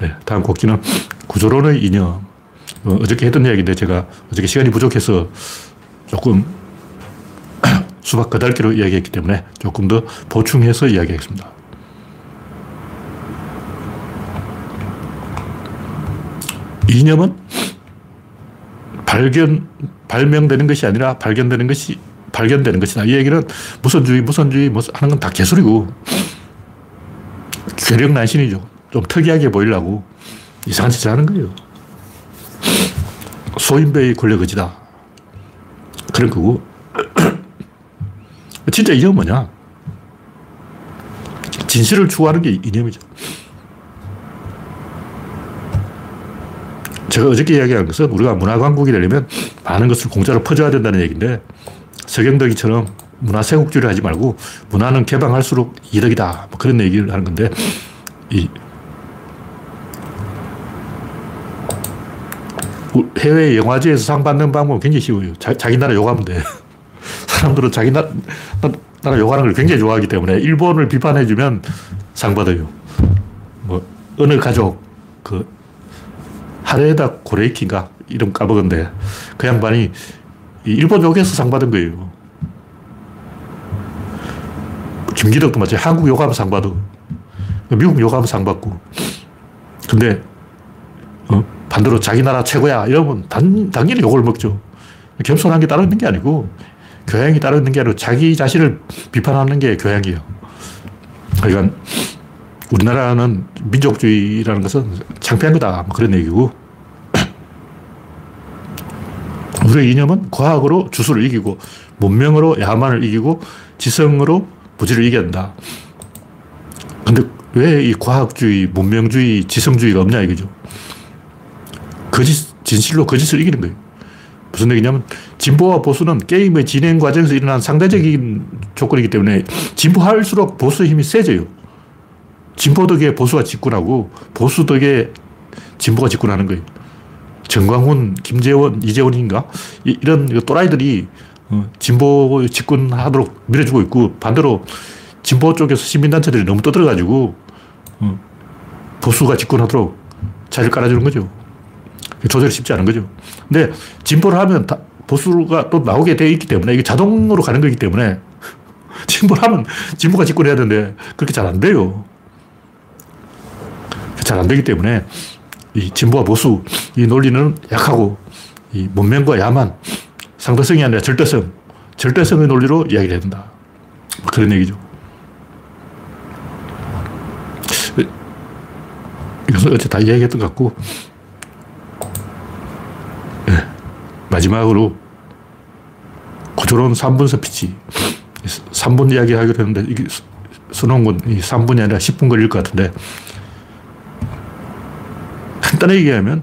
네, 다음 곡지는 구조론의 이념. 어, 저께 했던 이야기인데 제가 어저께 시간이 부족해서 조금 수박 거달기로 이야기했기 때문에 조금 더 보충해서 이야기하겠습니다. 이념은 발견, 발명되는 것이 아니라 발견되는 것이 발견되는 것이다. 이 얘기는 무선주의, 무선주의 뭐 하는 건 다 개소리고 괴력 난신이죠. 좀 특이하게 보이려고 이상한 짓을 하는 거예요. 소인배의 권력 의지다. 그런 거고. 진짜 이념은 뭐냐? 진실을 추구하는 게 이념이죠. 제가 어저께 이야기한 것은 우리가 문화광국이 되려면 많은 것을 공짜로 퍼줘야 된다는 얘기인데 서경덕이처럼 문화 세국주의를 하지 말고 문화는 개방할수록 이득이다. 뭐 그런 얘기를 하는 건데 이 해외 영화제에서 상 받는 방법은 굉장히 쉬워요. 자, 기 나라 욕하면 돼. 사람들은 자기 나, 나라 욕하는 걸 굉장히 좋아하기 때문에 일본을 비판해주면 상 받아요. 뭐, 어느 가족, 그, 하레다 고레이키인가? 이름 까먹었는데, 그 양반이 일본 욕에서 상 받은 거예요. 김기덕도 마찬 한국 욕하면 상 받아. 미국 욕하면 상 받고. 근데, 어, 반대로 자기 나라 최고야. 이러면 단, 당연히 욕을 먹죠. 겸손한 게 따로 있는 게 아니고, 교양이 따로 있는 게 아니고 자기 자신을 비판하는 게 교양이에요. 그러니까 우리나라는 민족주의라는 것은 창피한 거다. 뭐 그런 얘기고. 우리의 이념은 과학으로 주술을 이기고, 문명으로 야만을 이기고, 지성으로 부지를 된다. 근데 왜 이 과학주의, 문명주의, 지성주의가 없냐 이거죠. 거짓, 진실로 거짓을 이기는 거예요. 무슨 얘기냐면, 진보와 보수는 게임의 진행 과정에서 일어난 상대적인 조건이기 때문에 진보할수록 보수의 힘이 세져요. 진보 덕에 보수가 집권하고 보수 덕에 진보가 집권하는 거예요. 정광훈, 김재원, 이재원인가? 이 런 또라이들이 어, 진보 집권하도록 밀어주고 있고 반대로 진보 쪽에서 시민단체들이 너무 떠들어가지고 어, 보수가 집권하도록 자리를 깔아주는 거죠. 조절이 쉽지 않은 거죠. 근데 진보를 하면 보수가 또 나오게 되어 있기 때문에 이게 자동으로 가는 거기 때문에 진보를 하면 진보가 집권해야 되는데 그렇게 잘 안 돼요. 잘 안 되기 때문에 이 진보와 보수 이 논리는 약하고 이 문명과 야만 상대성이 아니라 절대성 절대성의 논리로 이야기를 해야 된다. 뭐 그런 얘기죠. 이것은 어제 다 이야기했던 것 같고 마지막으로 구조론 3분 스피치. 3분 이야기 하기로 했는데, 이게 건 3분이 아니라 10분 걸릴 것 같은데, 간단하게 얘기하면,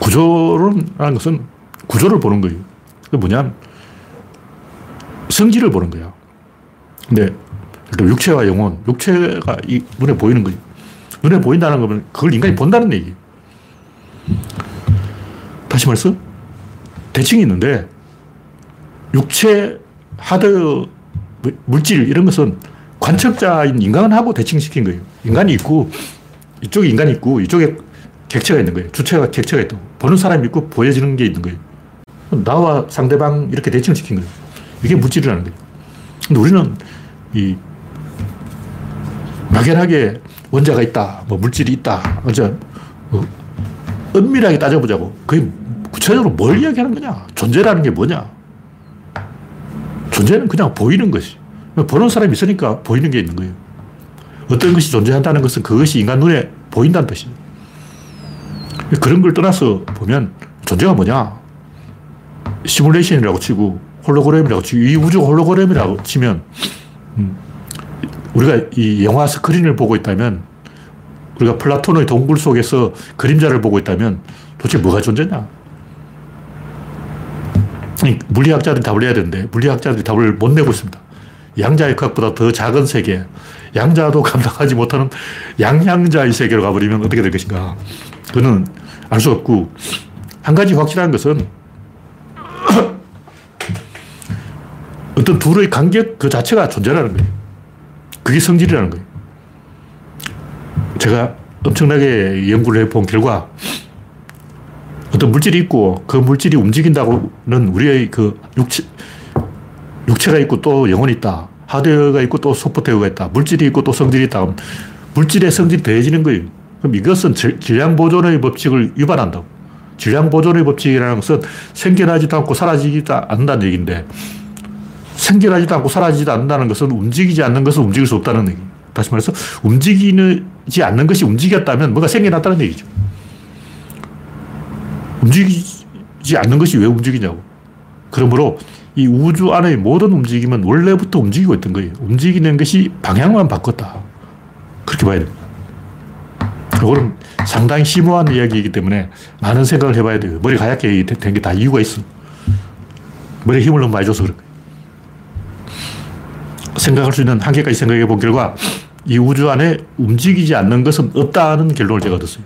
구조론이라는 것은 구조를 보는 거예요. 그 뭐냐면, 성질을 보는 거야. 근데, 육체와 영혼, 육체가 이 눈에 보이는 거예요. 눈에 보인다는 거면 그걸 인간이 본다는 얘기예요. 다시 말해서 대칭이 있는데 육체, 하드, 물질 이런 것은 관측자인 인간하고 대칭시킨 거예요. 인간이 있고 이쪽에 인간이 있고 이쪽에 객체가 있는 거예요. 주체가 객체가 있다. 보는 사람이 있고 보여지는 게 있는 거예요. 나와 상대방 이렇게 대칭을 시킨 거예요. 이게 물질이라는 거예요. 근데 우리는 이 막연하게 원자가 있다, 뭐 물질이 있다, 이제 뭐 은밀하게 따져보자고. 그게 구체적으로 뭘 이야기하는 거냐? 존재라는 게 뭐냐? 존재는 그냥 보이는 것이. 보는 사람이 있으니까 보이는 게 있는 거예요. 어떤 것이 존재한다는 것은 그것이 인간 눈에 보인다는 뜻입니다. 그런 걸 떠나서 보면 존재가 뭐냐? 시뮬레이션이라고 치고 홀로그램이라고 치고 이 우주가 홀로그램이라고 치면 음, 우리가 이 영화 스크린을 보고 있다면 우리가 플라톤의 동굴 속에서 그림자를 보고 있다면 도대체 뭐가 존재냐? 물리학자들이 답을 내야 되는데 물리학자들이 답을 못 내고 있습니다. 양자의 극보다 더 작은 세계, 양자도 감당하지 못하는 양양자의 세계로 가버리면 어떻게 될 것인가. 그는 알 수 없고, 한 가지 확실한 것은 어떤 둘의 간격 그 자체가 존재라는 거예요. 그게 성질이라는 거예요. 제가 엄청나게 연구를 해본 결과 어떤 물질이 있고 그 물질이 움직인다고는 우리의 그 육체, 육체가 있고 또 영혼이 있다. 하드웨어가 있고 또 소프트웨어가 있다. 물질이 있고 또 성질이 있다. 물질의 성질이 더해지는 거예요. 그럼 이것은 질량 보존의 법칙을 위반한다고. 질량 보존의 법칙이라는 것은 생겨나지도 않고 사라지지도 않는다는 얘기인데 생겨나지도 않고 사라지지도 않는다는 것은 움직이지 않는 것은 움직일 수 없다는 얘기. 다시 말해서 움직이지 않는 것이 움직였다면 뭔가 생겨났다는 얘기죠. 움직이지 않는 것이 왜 움직이냐고. 그러므로 이 우주 안의 모든 움직임은 원래부터 움직이고 있던 거예요. 움직이는 것이 방향만 바꿨다. 그렇게 봐야 됩니다. 이거는 상당히 심오한 이야기이기 때문에 많은 생각을 해봐야 돼요. 머리 가얗게 된 게 다 이유가 있어. 머리에 힘을 너무 많이 줘서 거예요. 생각할 수 있는 한계까지 생각해 본 결과 이 우주 안에 움직이지 않는 것은 없다는 결론을 제가 얻었어요.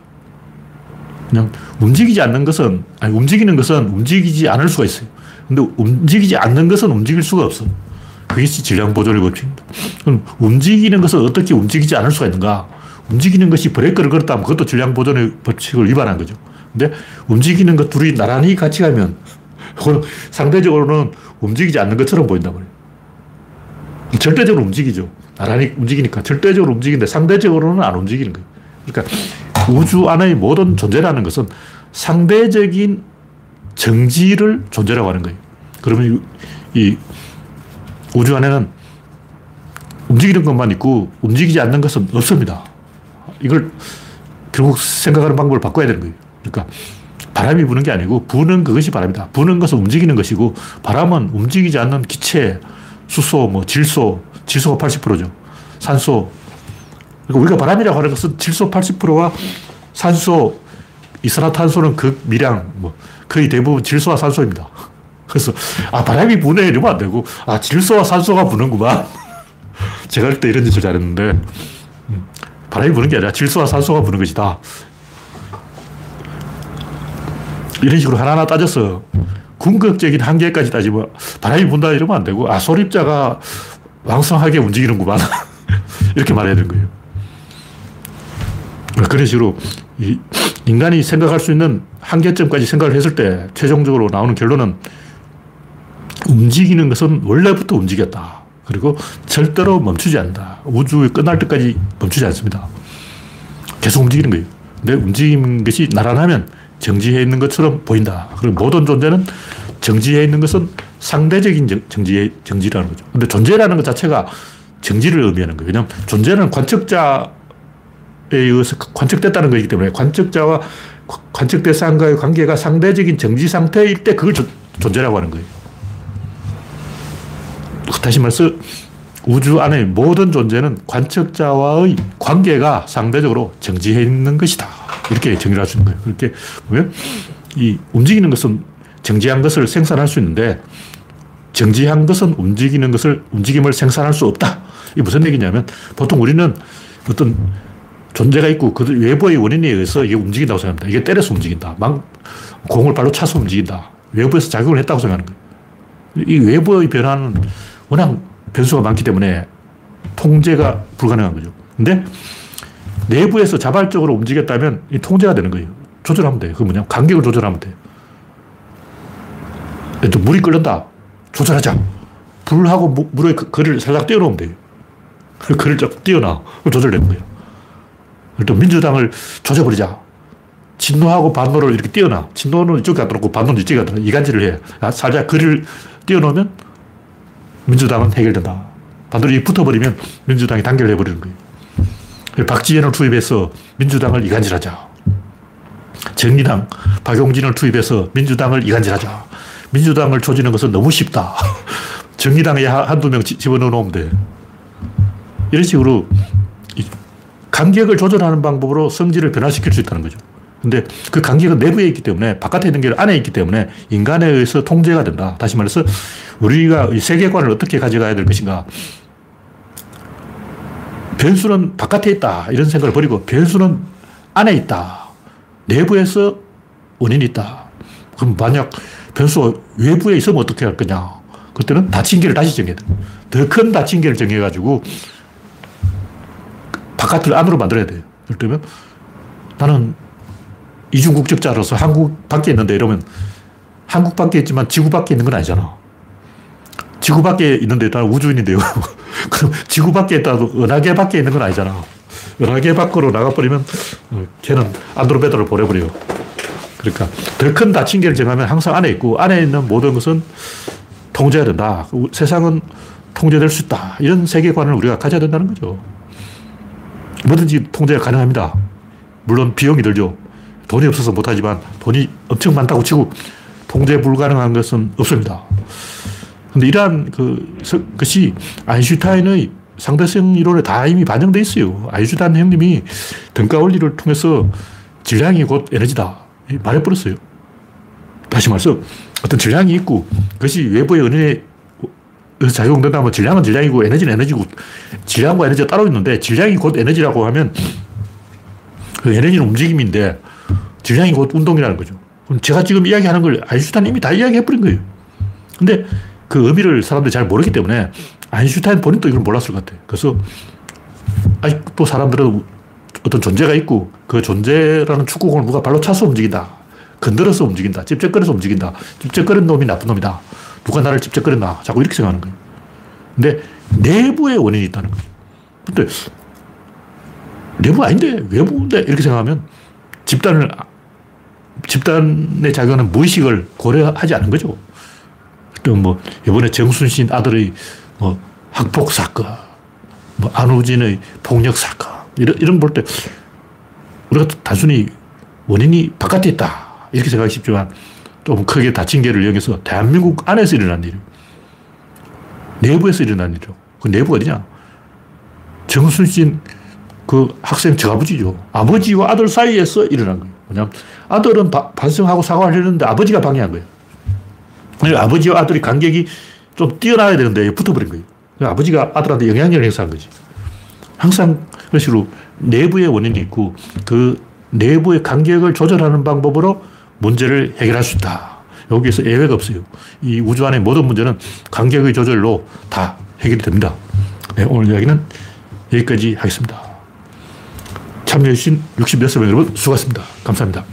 그냥 움직이지 않는 것은, 아니, 움직이는 것은 움직이지 않을 수가 있어요. 근데 움직이지 않는 것은 움직일 수가 없어. 그것이 질량 보존의 법칙입니다. 그럼 움직이는 것은 어떻게 움직이지 않을 수가 있는가? 움직이는 것이 브레이크를 걸었다면 그것도 질량 보존의 법칙을 위반한 거죠. 근데 움직이는 것 둘이 나란히 같이 가면 그건 상대적으로는 움직이지 않는 것처럼 보인단 말이에요. 절대적으로 움직이죠. 나란히 움직이니까 절대적으로 움직이는데 상대적으로는 안 움직이는 거예요. 그러니까 우주 안의 모든 존재라는 것은 상대적인 정지를 존재라고 하는 거예요. 그러면 이 우주 안에는 움직이는 것만 있고 움직이지 않는 것은 없습니다. 이걸 결국 생각하는 방법을 바꿔야 되는 거예요. 그러니까 바람이 부는 게 아니고 부는 그것이 바람이다. 부는 것은 움직이는 것이고 바람은 움직이지 않는 기체, 수소, 뭐 질소, 질소가 80%죠. 산소. 그러니까 우리가 바람이라고 하는 것은 질소 80%와 산소, 이산화탄소는 극미량, 뭐 거의 대부분 질소와 산소입니다. 그래서, 아, 바람이 부네. 이러면 안 되고, 아, 질소와 산소가 부는구만. 제가 그때 이런 짓을 잘했는데, 음, 바람이 부는 게 아니라 질소와 산소가 부는 것이다. 이런 식으로 하나하나 따져서 궁극적인 한계까지 따지면 바람이 분다 이러면 안 되고, 아, 소립자가 왕성하게 움직이는구만. 이렇게 말해야 되는 거예요. 그런 식으로 인간이 생각할 수 있는 한계점까지 생각을 했을 때 최종적으로 나오는 결론은 움직이는 것은 원래부터 움직였다. 그리고 절대로 멈추지 않는다. 우주의 끝날 때까지 멈추지 않습니다. 계속 움직이는 거예요. 근데 움직이는 것이 나란하면 정지해 있는 것처럼 보인다. 그리고 모든 존재는 정지해 있는 것은 상대적인 정지, 정지라는 거죠. 근데 존재라는 것 자체가 정지를 의미하는 거예요. 왜냐하면 존재는 관측자 의해서 관측됐다는 것이기 때문에 관측자와 관측 대상과의 관계가 상대적인 정지 상태일 때 그걸 존재라고 하는 거예요. 다시 말해서 우주 안의 모든 존재는 관측자와의 관계가 상대적으로 정지해 있는 것이다. 이렇게 정의를 할수 있는 거예요. 그렇게 보면 이 움직이는 것은 정지한 것을 생산할 수 있는데 정지한 것은 움직이는 것을 움직임을 생산할 수 없다. 이게 무슨 얘기냐면 보통 우리는 어떤 존재가 있고 그 외부의 원인에 의해서 이게 움직인다고 생각합니다. 이게 때려서 움직인다. 막 공을 발로 차서 움직인다. 외부에서 작용을 했다고 생각하는 거예요. 이 외부의 변화는 워낙 변수가 많기 때문에 통제가 불가능한 거죠. 근데 내부에서 자발적으로 움직였다면 이 통제가 되는 거예요. 조절하면 돼요. 그 뭐냐 간격을 조절하면 돼요. 또 물이 끓는다. 조절하자. 불하고 무, 물에 그, 살짝 띄워놓으면 돼요. 글을 좀 띄워놔. 조절되는 거예요. 또 민주당을 조져버리자. 진노하고 반노를 이렇게 띄워놔. 진노는 이쪽에 갖다 놓고 반노는 이쪽에 갖다 놓고 이간질을 해. 아, 살짝 글을 띄워놓으면 민주당은 해결된다. 반대로 붙어버리면 민주당이 단결 해버리는 거예요. 박지원을 투입해서 민주당을 이간질하자. 정의당, 박용진을 투입해서 민주당을 이간질하자. 민주당을 조지는 것은 너무 쉽다. 정의당에 한두 명 집어넣어 놓으면 돼. 이런 식으로 간격을 조절하는 방법으로 성질을 변화시킬 수 있다는 거죠. 근데 그 간격은 내부에 있기 때문에 바깥에 있는 게 안에 있기 때문에 인간에 의해서 통제가 된다. 다시 말해서 우리가 이 세계관을 어떻게 가져가야 될 것인가. 변수는 바깥에 있다. 이런 생각을 버리고 변수는 안에 있다. 내부에서 원인이 있다. 그럼 만약 변수가 외부에 있으면 어떻게 할 거냐. 그때는 다친 개를 다시 정해야 돼. 더 큰 다친 개를 정해가지고 바깥을 안으로 만들어야 돼요. 예를 들면 나는 이중국적자로서 한국 밖에 있는데 이러면 한국 밖에 있지만 지구 밖에 있는 건 아니잖아. 지구 밖에 있는데 나는 우주인인데요. 그럼 지구 밖에 있다도 은하계 밖에 있는 건 아니잖아. 은하계 밖으로 나가버리면 어, 걔는 안드로메다로 보내버려요. 그러니까 더 큰 다친 개를 정하면 항상 안에 있고 안에 있는 모든 것은 통제해야 된다. 세상은 통제될 수 있다. 이런 세계관을 우리가 가져야 된다는 거죠. 뭐든지 통제가 가능합니다. 물론 비용이 들죠. 돈이 없어서 못하지만 돈이 엄청 많다고 치고 통제 불가능한 것은 없습니다. 근데 이러한 그, 것이 아인슈타인의 상대성 이론에 다 이미 반영되어 있어요. 아인슈타인 형님이 등가 원리를 통해서 질량이 곧 에너지다. 말해버렸어요. 다시 말해서 어떤 질량이 있고 그것이 외부의 은연에 작용된다면 질량은 질량이고 에너지는 에너지고 질량과 에너지가 따로 있는데 질량이 곧 에너지라고 하면 그 에너지는 움직임인데 질량이 곧 운동이라는 거죠. 그럼 제가 지금 이야기하는 걸 아인슈타인 이미 다 이야기해버린 거예요. 근데 그 의미를 사람들이 잘 모르기 때문에 아인슈타인 본인도 이걸 몰랐을 것 같아요. 그래서 아직도 사람들은 어떤 존재가 있고 그 존재라는 축구공을 누가 발로 차서 움직인다. 건드려서 움직인다. 찝쩍거려서 움직인다. 찝쩍거린 놈이 나쁜 놈이다. 누가 나를 찝쩍거렸나. 자꾸 이렇게 생각하는 거예요. 근데 내부에 원인이 있다는 거예요. 근데 내부 아닌데 외부인데 이렇게 생각하면 집단을 집단의 작용하는 무의식을 고려하지 않은 거죠. 또뭐 이번에 정순신 아들의 뭐 학폭 사건, 뭐 안우진의 폭력 사건 이런 이런 볼 때 우리가 단순히 원인이 바깥에 있다 이렇게 생각하기 쉽지만 좀 크게 다친 개를 이용해서 대한민국 안에서 일어난 일이에요. 내부에서 일어난 일이죠. 그 내부가 어디냐? 정순신 그 학생 저 아버지죠. 아버지와 아들 사이에서 일어난 거예요. 뭐냐면 아들은 바, 반성하고 사과를 했는데 아버지가 방해한 거예요. 아버지와 아들의 간격이 좀 뛰어나야 되는데 붙어버린 거예요. 아버지가 아들한테 영향력을 행사한 거지. 항상 그런 식으로 내부의 원인이 있고 그 내부의 간격을 조절하는 방법으로 문제를 해결할 수 있다. 여기에서 예외가 없어요. 이 우주 안의 모든 문제는 간격의 조절로 다 해결이 됩니다. 네, 오늘 이야기는 여기까지 하겠습니다. 참여해주신 60몇 명 여러분 수고하셨습니다. 감사합니다.